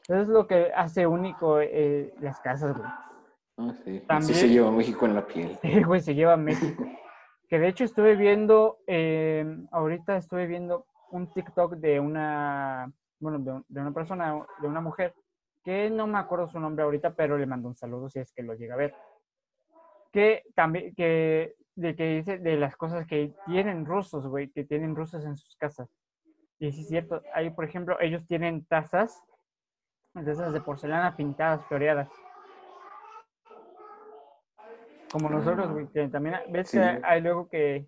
Es lo que hace único eh, las casas, güey. Ah, sí. También- Sí se lleva México en la piel. Sí, güey, se lleva México. Que de hecho estuve viendo, eh, ahorita estuve viendo un TikTok de una, bueno, de, un- de una persona, de una mujer, que no me acuerdo su nombre ahorita, pero le mando un saludo si es que lo llega a ver. Que también, que de que dice de las cosas que tienen rusos, güey, que tienen rusos en sus casas. Y sí es cierto, ahí, por ejemplo, ellos tienen tazas, tazas de porcelana pintadas, floreadas. Como nosotros, güey, que también, ves Sí. que hay luego que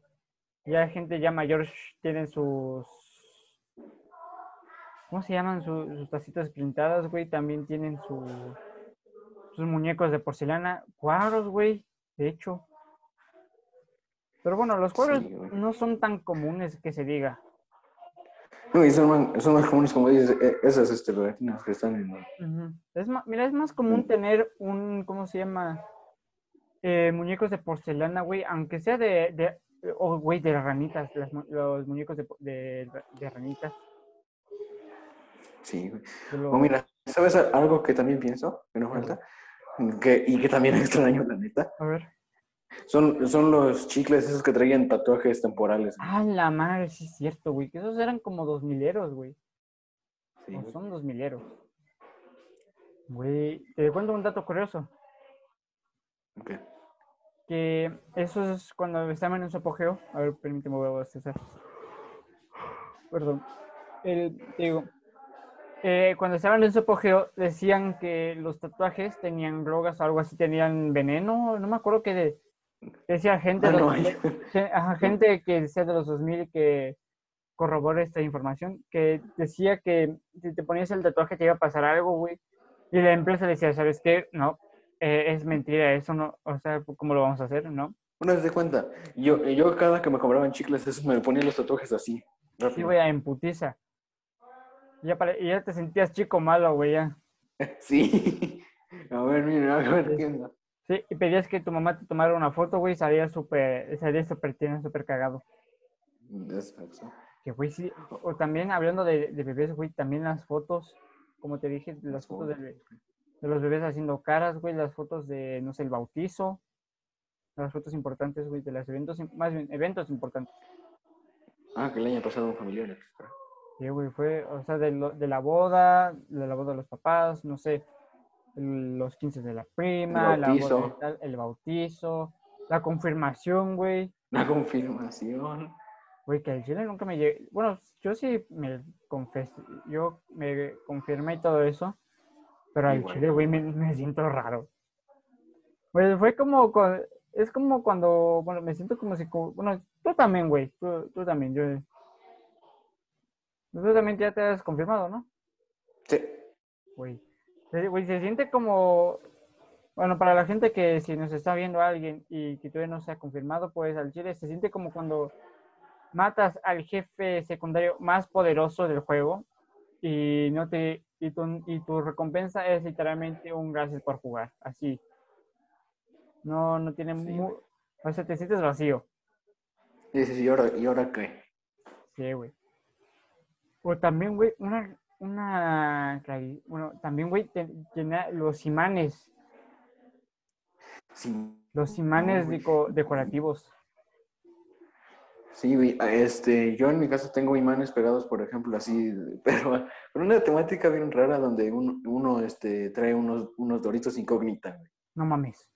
ya gente ya mayor tienen sus, ¿cómo se llaman? Su- sus tacitas pintadas, güey, también tienen su, sus muñecos de porcelana, cuadros, güey, de hecho. Pero bueno, los Sí, güey. no son tan comunes que se diga. No, y son, más- son más comunes, como dices, eh, esas este, que están en... Es ma- mira, es más común Mm. tener un, ¿cómo se llama? Eh, muñecos de porcelana, güey, aunque sea de, de o, güey, de ranitas, las los muñecos de, de, de ranitas. Sí, güey. mira, ¿sabes algo que también pienso? Que no falta. Que, y que también extraño, la neta. A ver. Son, son los chicles esos que traían tatuajes temporales. güey. Ah, la madre, sí es cierto, güey, que esos eran como dos mileros, güey. Sí, o güey. son dos mileros. Güey, te cuento un dato curioso. Ok. que eso es cuando estaban en su apogeo. A ver, permíteme, voy a bostezar. Perdón. El, digo, eh, cuando estaban en su apogeo, decían que los tatuajes tenían drogas o algo así, tenían veneno. No me acuerdo que de- decía gente, Ah, no, ajá, gente que decía de los 2000 que corrobora esta información, que decía que si te ponías el tatuaje te iba a pasar algo, güey. Y la empresa decía, ¿sabes qué? No, eh, es mentira, eso no, o sea, ¿cómo lo vamos a hacer? ¿No? Una vez de cuenta, yo, yo cada que me cobraban chicles, esos me ponían los tatuajes así. Sí, Rápido. güey, en putiza. Ya, y ya te sentías chico malo, güey, ya. Sí. A ver, mira, a ver qué onda. Sí, y pedías que tu mamá te tomara una foto, güey, salía súper, salía súper súper cagado. Exacto. Que, güey, sí, o también hablando de, de bebés, güey, también las fotos, como te dije, las fotos de, los bebés haciendo caras, güey, las fotos de, no sé, el bautizo, las fotos importantes, güey, de los eventos, más bien, eventos importantes. Ah, que le haya pasado un familiar. extra. Sí, güey, fue, o sea, de, lo- de la boda, de la boda de los papás, no sé, el- los 15 de la prima, la de bautizo. tal, el bautizo, la confirmación, güey. La confirmación. Güey, que al chile nunca me llegué. Bueno, yo sí me confesé, yo me confirmé y todo eso, pero al Igual. chile, güey, me, me siento raro. Güey, fue como, cu- es como cuando, bueno, me siento como si, bueno, tú también, güey, tú, tú también, yo. Tú también ya te has confirmado, ¿no? Sí. Güey, güey, se siente como, bueno, para la gente que si nos está viendo alguien y que todavía no se ha confirmado, pues al chile se siente como cuando matas al jefe secundario más poderoso del juego y no te y tu, y tu recompensa es literalmente un gracias por jugar, así. No, no tiene Sí, o sea, te sientes vacío. Dices, ¿y ahora, ¿y ahora qué? Sí, güey. O también, güey, una, una, bueno, también, güey, te- tenía los imanes, Sí. los imanes deco- decorativos. Sí, güey, este, yo en mi casa tengo imanes pegados, por ejemplo, así, pero con una temática bien rara donde uno, uno este, trae unos, unos doritos incógnita, güey. No mames.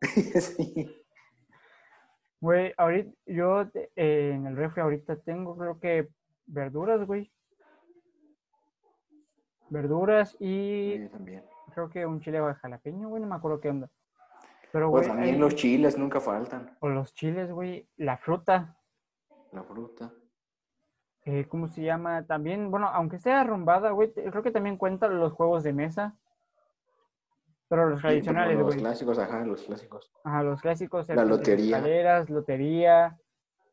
sí. Güey, ahorita, yo eh, en el refri ahorita tengo, creo que, verduras, güey. Verduras y también. creo que un chile jalapeño, güey, no me acuerdo qué onda. Pero, Pues güey, también ahí- los chiles nunca faltan. o los chiles, güey, la fruta. La fruta. eh, ¿cómo se llama? También, bueno, aunque sea arrumbada, güey, creo que también cuentan los juegos de mesa. Pero los tradicionales, los güey. clásicos, ajá, los clásicos. Ajá, los clásicos. el La de lotería. Escaleras, lotería.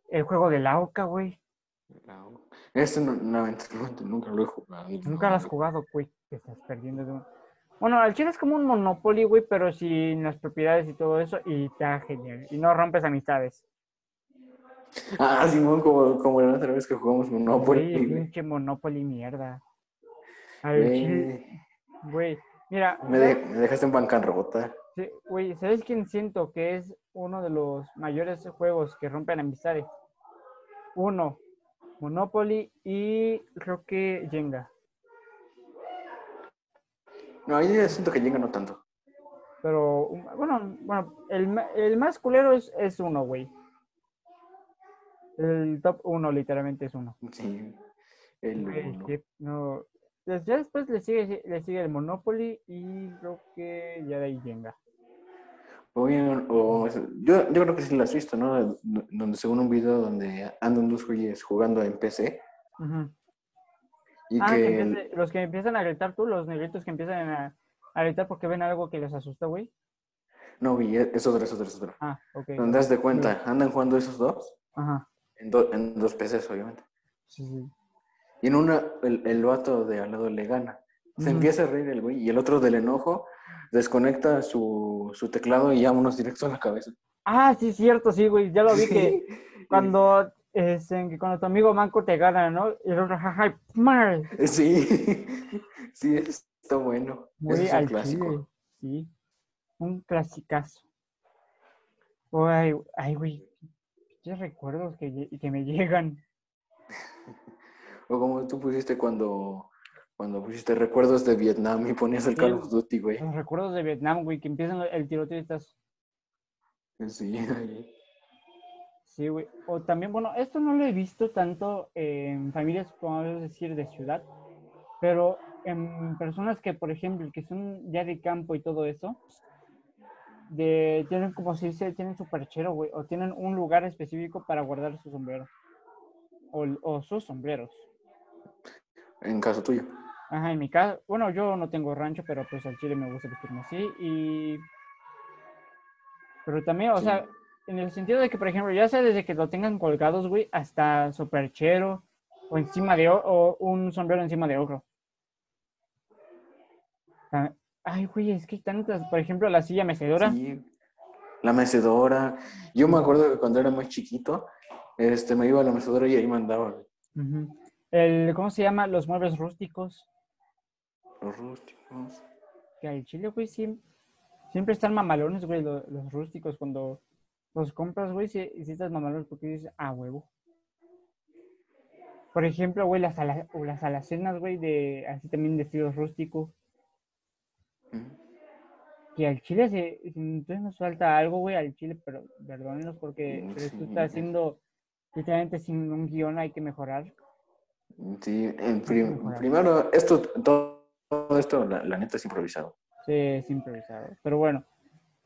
El juego de la oca, güey. La- Este no, no, no, nunca lo he jugado. Nunca lo has jugado, güey. Te estás perdiendo de un... Bueno, al chile es como un Monopoly, güey, pero sin las propiedades y todo eso. Y está genial. Y no rompes amistades. Ah, Simón, como, como la otra vez que jugamos Monopoly. Güey, güey. pinche Monopoly mierda. Güey, chile, güey. Mira, me, de- me dejaste en bancarrota. Sí, güey, ¿sabes quién siento que es uno de los mayores juegos que rompen amistades? Uno, Monopoly y creo que Jenga. No, ahí siento que llega no tanto. Pero, bueno, bueno, el, el más culero es, es uno, güey. El top uno literalmente es uno. Sí, el uno. no. Pues ya después le sigue, le sigue el Monopoly y creo que ya de ahí Jenga. O yo, yo creo que sí lo has visto, ¿no? Donde según un video donde andan dos güeyes jugando en PC y Ah, que que... empiece- los que empiezan a gritar tú, los negritos que empiezan a, a gritar porque ven algo que les asusta, güey. No, vi, es otro, es otro, es otro. Ah, ok. Donde das de cuenta, andan jugando esos dos Ajá. en, do- en dos PCs, obviamente. Sí, sí. Y en una, el, el vato de al lado le gana. Se empieza a reír el güey y el otro del enojo desconecta su, su teclado y ya unos directos a la cabeza. Ah, sí, cierto, sí, güey. Ya lo vi que cuando, este, que cuando tu amigo Manco te gana, ¿no? Y el otro, jaja, mal. Sí, sí, está bueno. Muy Ese es un clásico. chile, Sí. Un clasicazo. Ay, ay, güey. Qué recuerdos que, que me llegan. O como tú pusiste cuando, cuando pusiste recuerdos de Vietnam y ponías el Sí. Call of Duty, güey. Los recuerdos de Vietnam, güey, que empiezan el tiroteo y estás. Sí, ahí. Sí, güey. O también, bueno, esto no lo he visto tanto en familias, podemos decir, de ciudad, pero en personas que, por ejemplo, que son ya de campo y todo eso, de, tienen, como se dice, tienen su perchero, güey, o tienen un lugar específico para guardar su sombrero. O, o sus sombreros. en caso tuyo. Ajá, en mi casa, bueno, yo no tengo rancho, pero pues al chile me gusta vestirme así y... Pero también, o Sí. sea, en el sentido de que, por ejemplo, ya sea desde que lo tengan colgados, güey, hasta su perchero o encima de, o, o un sombrero encima de otro. Ah, Ay, güey, es que hay tantas, por ejemplo, la silla mecedora. Sí. La mecedora. Yo me acuerdo que cuando era más chiquito, este, me iba a la mecedora y ahí mandaba. Ujú. El, ¿cómo se llama? Los muebles rústicos. Los rústicos. Que al chile, güey, siem- siempre están mamalones, güey, lo- los, rústicos. Cuando los compras, güey, si, si estás mamalones porque dices, ah, huevo. Por ejemplo, güey, las, ala- o las alacenas, güey, de así también de estilo rústico. Ujú. Que al chile, se, entonces nos falta algo, güey, al chile, pero perdónenos porque Mm, pero esto sí. está haciendo literalmente sin un guion, hay que mejorar. Sí, en prim- mejorar. primero, esto, todo esto, la, la neta es improvisado. Sí, es improvisado. Pero bueno,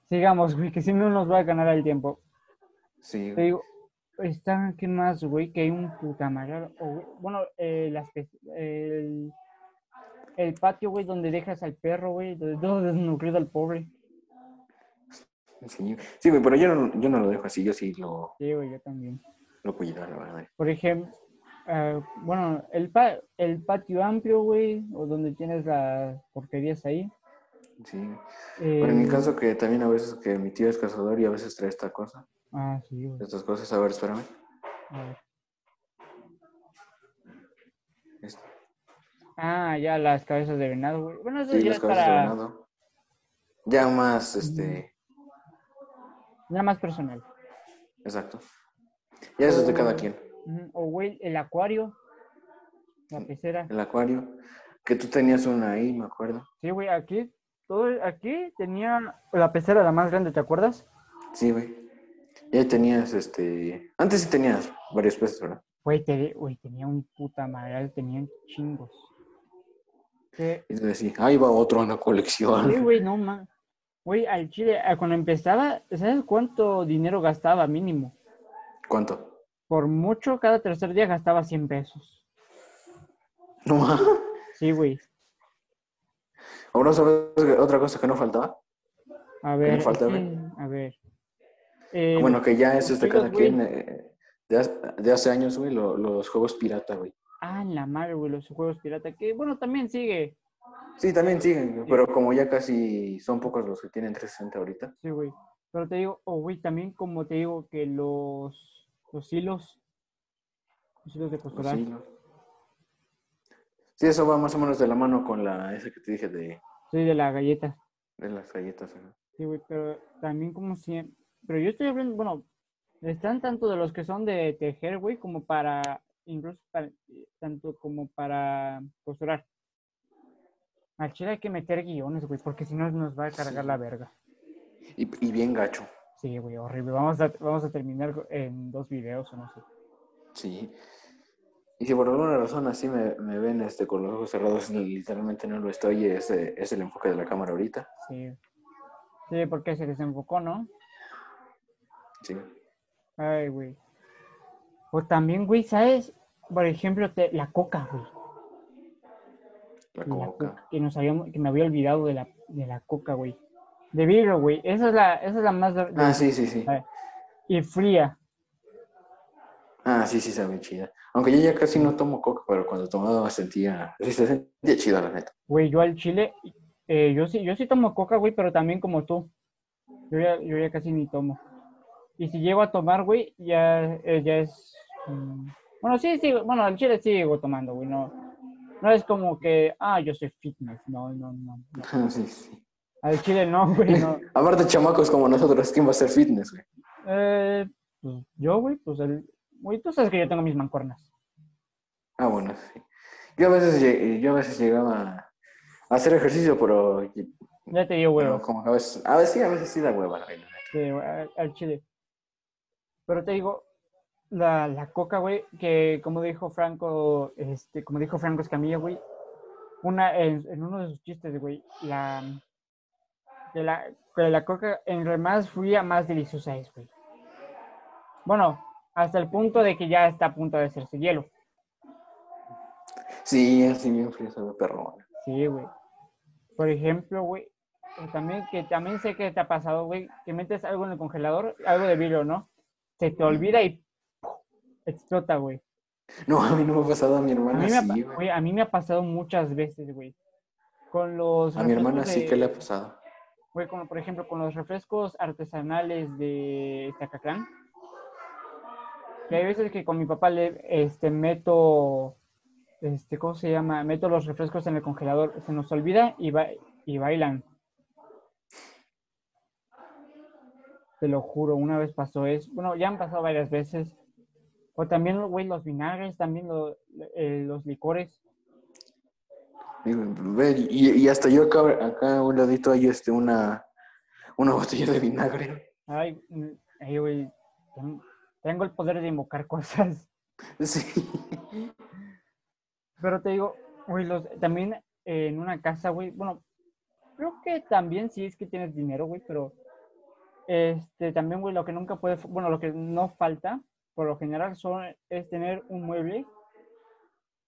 sigamos, güey, que si no nos va a ganar el tiempo. Sí, Te digo, está, ¿qué más, güey? Que hay un puta güey, bueno, eh, las el, el patio, güey, donde dejas al perro, güey, donde todo desnutrido al pobre. sí, sí, güey, pero yo no, yo no lo dejo así, yo sí lo, Sí, güey, yo también. lo cuido, la verdad. Por ejemplo, ah, bueno, el, pa- el patio amplio, güey, o donde tienes las porquerías ahí. Sí. Bueno, en mi eh, caso que también a veces que mi tío es cazador y a veces trae esta cosa, Ah, sí, güey. estas cosas, a ver, espérame. a ver. Ah, ya las cabezas de venado, güey. Bueno, eso Sí, ya las es cabezas de para venado. Ya más, este, ya más personal. exacto. Ya eso es de cada quien. O, güey, el acuario, la pecera. El acuario, que tú tenías una ahí, me acuerdo. Sí, güey, aquí, todo, aquí tenía la pecera la más grande, ¿te acuerdas? Sí, güey. Y ahí tenías, este, antes sí tenías varios peces, ¿verdad? Güey, te- güey, tenía un puta madre, tenían chingos. Que- te decía, ahí va otro en la colección. Sí, güey, no, man. Güey, al chile, cuando empezaba, ¿sabes cuánto dinero gastaba mínimo? ¿Cuánto? Por mucho, cada tercer día gastaba 100 pesos. No. Sí, güey. Ahora sabes que otra cosa que no faltaba. A ver, que- a ver. Eh, Bueno, que ya eso es sí, cada quien. eh, de, hace, de hace años, güey, lo- los juegos pirata, güey. Ah, en la madre, güey, los juegos pirata, que bueno, también sigue. Sí, también siguen, pero como ya casi son pocos los que tienen 360 ahorita. Sí, güey. Pero te digo, oh, güey, también como te digo que los, los hilos, los hilos de costurar. sí, eso va más o menos de la mano con la esa que te dije de, Sí, de la galleta. de las galletas. ajá. Sí, güey, pero también como si... Pero yo estoy hablando, bueno, están tanto de los que son de tejer, güey, como para, incluso para, tanto como para costurar. Al chile hay que meter guiones, güey, porque si no nos va a cargar Sí. la verga. Y, y bien gacho. Sí, güey, horrible. Vamos a, vamos a terminar en dos videos o no sé. Sí. Y si por alguna razón así me, me ven este, con los ojos cerrados, literalmente no lo estoy, es, eh, es el enfoque de la cámara ahorita. Sí. Sí, porque se desenfocó, ¿no? Sí. Ay, güey. O también, güey, ¿sabes? Por ejemplo, te- la coca, güey. La La coca. coca, que, nos habíamos, que me había olvidado de la, de la coca, güey. De vidrio, güey. Esa es la, esa es la más... Ah, sí, sí, sí. Ay, Y fría. Ah, sí, sí, sabe chida. Aunque yo ya casi no tomo coca, pero cuando tomaba sentía, sí, se sentía chida, la neta. Güey, yo al chile, eh, yo sí, yo sí tomo coca, güey, pero también como tú. Yo ya, yo ya casi ni tomo. Y si llego a tomar, güey, ya, eh, ya es... mm, bueno, sí, sí, bueno, al chile sí sigo tomando, güey, no, no es como que, ah, yo soy fitness, no, no, no. no. Sí, sí. Al chile no, güey, no. Aparte, chamacos como nosotros, ¿quién va a hacer fitness, güey? Eh, pues yo, güey, pues el... Güey, tú sabes que yo tengo mis mancuernas. Ah, bueno, sí. Yo a veces, yo a veces llegaba a hacer ejercicio, pero, Ya te digo, güey. pero como a veces, a veces sí, a veces sí da hueva, la neta. Sí, güey, al, al chile. Pero te digo, la, la coca, güey, que como dijo Franco, este, como dijo Franco Escamilla, güey, una, en, en uno de sus chistes, güey, la, que la, que la coca entre más fría, más deliciosa es, güey. Bueno, hasta el punto de que ya está a punto de hacerse hielo. Sí, así bien frío, sabe perro. Sí, güey. Por ejemplo, güey, o también que también sé que te ha pasado, güey, que metes algo en el congelador, algo de vidrio, ¿no? Se te olvida y ¡pum! explota, güey. No, a mí no me ha pasado, a mi A hermana mí, me ha, sí, pa- güey. güey, a mí me ha pasado muchas veces, güey. Con los A mi hermana sí que le ha pasado. Güey, como por ejemplo, con los refrescos artesanales de Zacatlán. Que hay veces que con mi papá le este, meto, este, ¿cómo se llama? Meto los refrescos en el congelador, se nos olvida y, ba- y bailan. Te lo juro, una vez pasó eso. Bueno, ya han pasado varias veces. O también, güey, los vinagres, también eh, los licores. Y, y hasta yo acá, acá a un ladito hay este, una, una botella de vinagre. Ay, mm, ay, güey, ten- tengo el poder de invocar cosas. Sí. Pero te digo, güey, los, también eh, en una casa, güey, bueno, creo que también si es que tienes dinero, güey, pero este, también, güey, lo que nunca puede, bueno, lo que no falta, por lo general, son, es tener un mueble,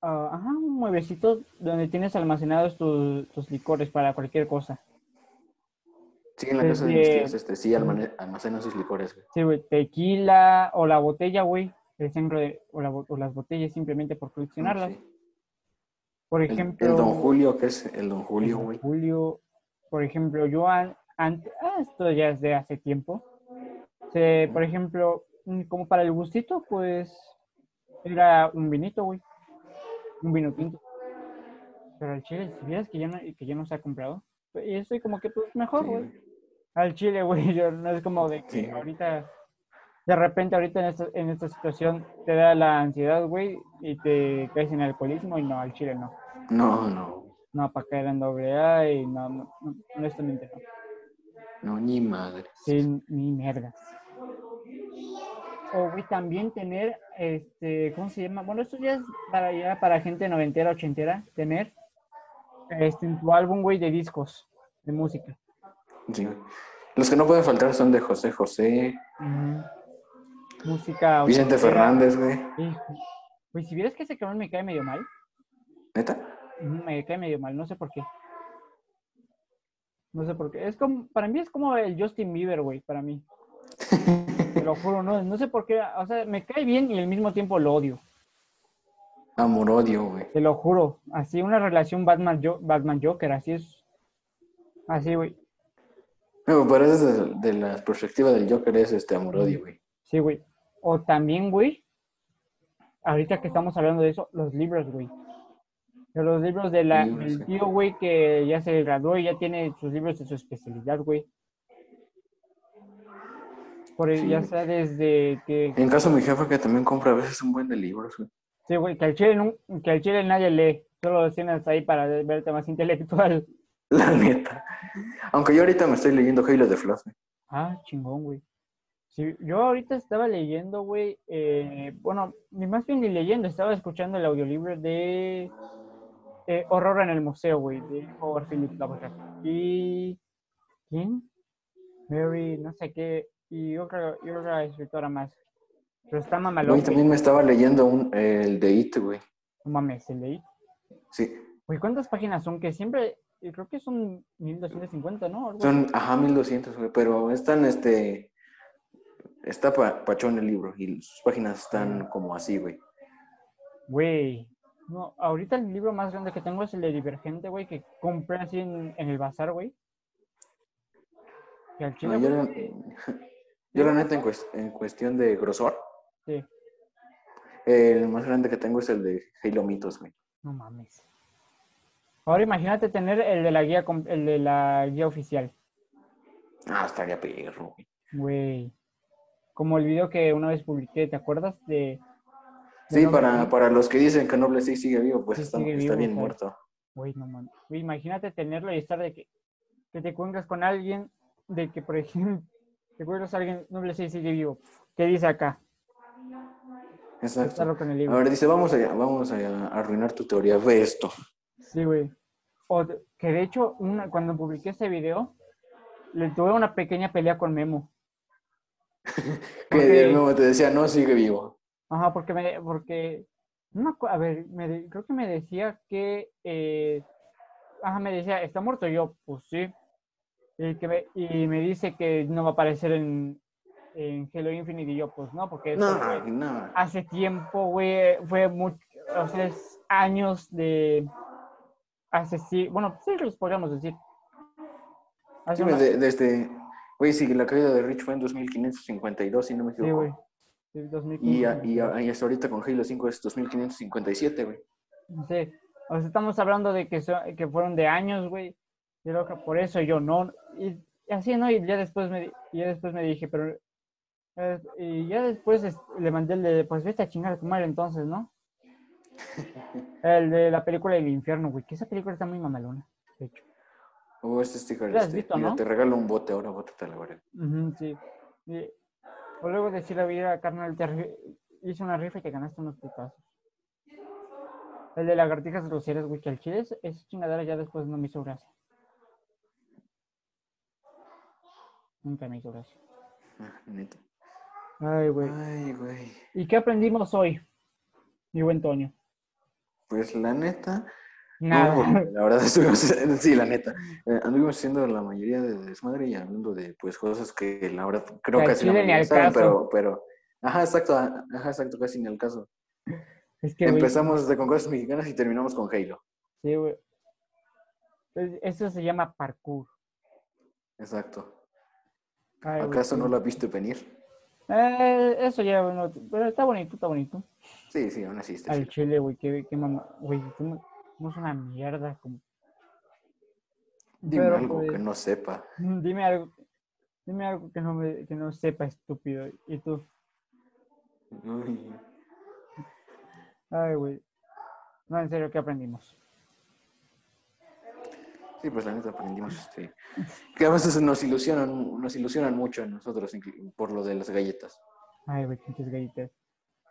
ah, ajá, un mueblecito donde tienes almacenados tus, tus licores para cualquier cosa. Sí, en la casa de mis Desde- tíos, este, sí, almacenan sus licores, güey. Sí, güey, tequila o la botella, güey, el centro de, o, la o las botellas simplemente por coleccionarlas. Sí. Por ejemplo, el Don Julio, que es el Don Julio, güey. Julio, por ejemplo, yo antes, esto ya es de hace tiempo, se- por ejemplo, como para el gustito, pues era un vinito, güey, un vino tinto. Pero al chile, si vieras que ya no, que ya no se ha comprado, pues, y estoy como que pues mejor, güey. Al chile, güey, yo- no es como de que Sí. ahorita, de repente ahorita en esta, en esta situación te da la ansiedad, güey, y te caes en alcoholismo y no, al chile no. No, no, No, para caer en doble A y no, no, no, honestamente no. no, ni madre. Sí, ni mierdas. O, güey, también tener, este, ¿cómo se llama? Bueno, esto ya es para, ya para gente noventera, ochentera, tener, este, en tu álbum, güey, de discos, de música. Sí. Los que no pueden faltar son de José José. Música. Vicente. Fernández, güey. Güey, si vieras que ese cabrón me cae medio mal, ¿Neta? me cae medio mal, no sé por qué. No sé por qué. Es como, para mí es como el Justin Bieber, güey, para mí. Te lo juro, no, no sé por qué. O sea, me cae bien y al mismo tiempo lo odio. Amor-odio, güey. Te lo juro. Así una relación Batman, Jo- Batman Joker, así es. Así, güey. No, pero eso es de, de la perspectiva del Joker, es este amor-odio, güey. Sí, güey. O también, güey. Ahorita que estamos hablando de eso, los libros, güey. De los libros de la, Libros, sí. tío, güey, que ya se graduó y ya tiene sus libros de su especialidad, güey. Por el- Sí, ya sea desde que, En caso de mi jefa, que también compra a veces un buen de libros, güey. sí, güey, que al chile, que al chile nadie lee, solo tienes ahí para verte más intelectual. La neta. Aunque yo ahorita me estoy leyendo Halo de Flash, güey. Ah, chingón, güey. Sí, yo ahorita estaba leyendo, güey, eh, bueno, ni más bien ni leyendo, estaba escuchando el audiolibro de eh, Horror en el Museo, güey, de Howard Philip Lovecraft. Y... ¿Quién? Mary, no sé qué, y otra, y otra escritora más. Pero está mamalón. Güey, güey. también me estaba leyendo un, el de It, güey. No mames, ¿se leí? Sí. Güey, ¿cuántas páginas son? Que siempre, creo que son 1250, ¿no? Algo Son, así. ajá, 1200, güey, pero están, este, está pa- pachón el libro y sus páginas están como así, güey. Güey. No, ahorita el libro más grande que tengo es el de Divergente, güey, que compré así en, en el bazar, güey. Y al chile, No, yo, güey, la, yo la neta, en, cues- en cuestión de grosor, sí. el más grande que tengo es el de Halo Mitos, güey. No mames. Ahora imagínate tener el de la guía, el de la guía oficial. Ah, estaría perro, güey. Güey. Como el video que una vez publiqué, ¿te acuerdas de? de Sí, para, para los que dicen que Noble Six sigue vivo, pues Sí, está, sigue está vivo, bien muerto. Güey, no mames. Imagínate tenerlo y estar de que, que te encuentras con alguien de que, por ejemplo, te encuentras a alguien, no le sé sigue vivo. ¿Qué dice acá? Exacto. Libro. Ahora dice, vamos a, vamos a arruinar tu teoría, ve esto. Sí, güey. O que de hecho, una, cuando publiqué ese video, le tuve una pequeña pelea con Memo. Que Ok. de nuevo te decía, no, sigue vivo. Ajá, porque me, porque, no a ver, me creo que me decía que, eh, ajá, me decía, ¿está muerto? Yo, pues sí. Y, que me, y me dice que no va a aparecer en, en Halo Infinite y yo, pues no, porque eso No, hace tiempo, güey, fue mucho, o sea, años de, hace sí, bueno, sí los podríamos decir. Hace Sí, una- de- desde, güey, sí, la caída de Rich fue en 2552, si no me sí, equivoco. güey. Sí, 2015, y, a- y, 2015. a- y hasta ahorita con Halo 5 es 2557, güey. Sí, o sea, estamos hablando de que, so- que fueron de años, güey. Luego que por eso yo no. Y, así, ¿no? Y ya después me, ya después me dije, pero. eh, y ya después es- le mandé el de, pues vete a chingar a tu madre entonces, ¿no? El de la película del infierno, güey. Que esa película está muy mamalona, de hecho. O este sticker, ¿La has este, visto, mira, no? te regalo un bote ahora, bótate a la verga. Sí. Y- o luego decirle, mira, carnal, te ri- hice una rifa y te ganaste unos putazos. El de lagartijas groseras, güey, que al chile es- esa chingadera ya después no me hizo gracia. Nunca me hizo gracia. Ah, neta. Ay, güey. Ay, güey. ¿Y qué aprendimos hoy, mi buen Toño? Pues la neta, Nada. no, la verdad estuvimos, sí, la neta, eh, anduvimos haciendo la mayoría de desmadre y hablando de pues cosas que la verdad creo Que casi al saben, pero, pero, ajá, exacto, ajá, exacto, casi ni al caso. Es que, Empezamos de con cosas mexicanas y terminamos con Halo. Sí, güey. Es- Eso se llama parkour. Exacto. Ay, ¿Acaso no la viste venir? Eh, eso ya, bueno, pero está bonito, está bonito. Sí, sí, aún así está Al chile, güey, qué, qué mamá. Güey, somos, somos una mierda. Como... Dime Pero, algo que pues, no sepa. Dime algo. Dime algo que no, me, que no sepa, estúpido. Y tú. Uy. Ay, güey. No, en serio, ¿qué aprendimos? Sí, pues la neta aprendimos este, que a veces nos ilusionan, nos ilusionan mucho a nosotros por lo de las galletas. Ay, güey, pinches galletas.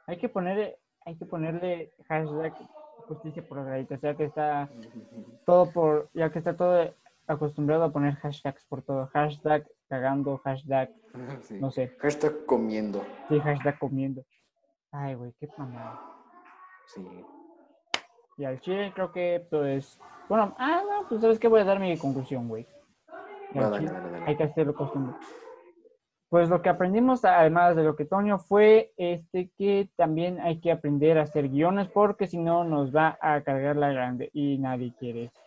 Hay que ponerle, hay que ponerle hashtag justicia por las galletas, ya que está todo por, ya que está todo acostumbrado a poner hashtags por todo. Hashtag cagando, hashtag, Sí. no sé, Hashtag comiendo. sí, hashtag comiendo. Ay, güey, qué mamada. Sí. Y al chile creo que, pues, bueno, ah, no, pues sabes que voy a dar mi conclusión, güey. Chile dale, dale. Hay que hacerlo costumbre. Pues lo que aprendimos, además de lo que Toño, fue este que también hay que aprender a hacer guiones porque si no nos va a cargar la grande y nadie quiere eso.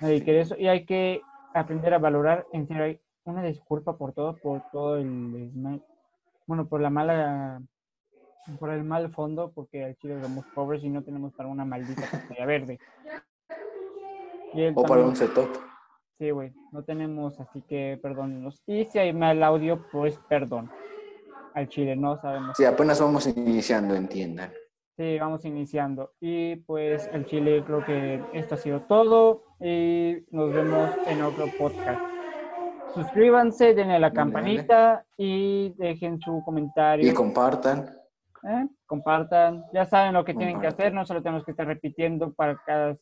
Nadie Sí. quiere eso y hay que aprender a valorar, en serio, una disculpa por todo, por todo el bueno, por la mala, por el mal fondo, porque al chile somos pobres y no tenemos para una maldita pantalla verde. Y él O para un setup. Sí, güey, no tenemos, así que perdónenos. Y si hay mal audio, pues perdón. Al chile, no sabemos. Sí, apenas vamos iniciando, entiendan. Sí, vamos iniciando. Y pues al chile creo que esto ha sido todo. Y nos vemos en otro podcast. suscríbanse, denle a la campanita y dejen su comentario. Y compartan. ¿Eh? Compartan. Ya saben lo que tienen que hacer, no solo tenemos que estar repitiendo para cada,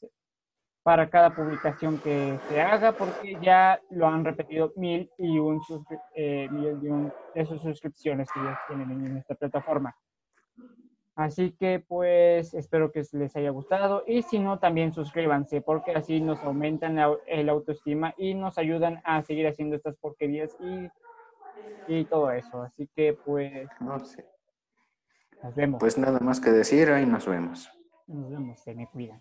para cada publicación que se haga, porque ya lo han repetido mil y un, eh, mil y un de sus suscripciones que ya tienen en esta plataforma. Así que pues espero que les haya gustado y si no también suscríbanse porque así nos aumentan la- el autoestima y nos ayudan a seguir haciendo estas porquerías y, y todo eso. Así que pues No sé. Nos vemos. Pues nada más que decir, ahí nos vemos. Nos vemos, se me cuidan.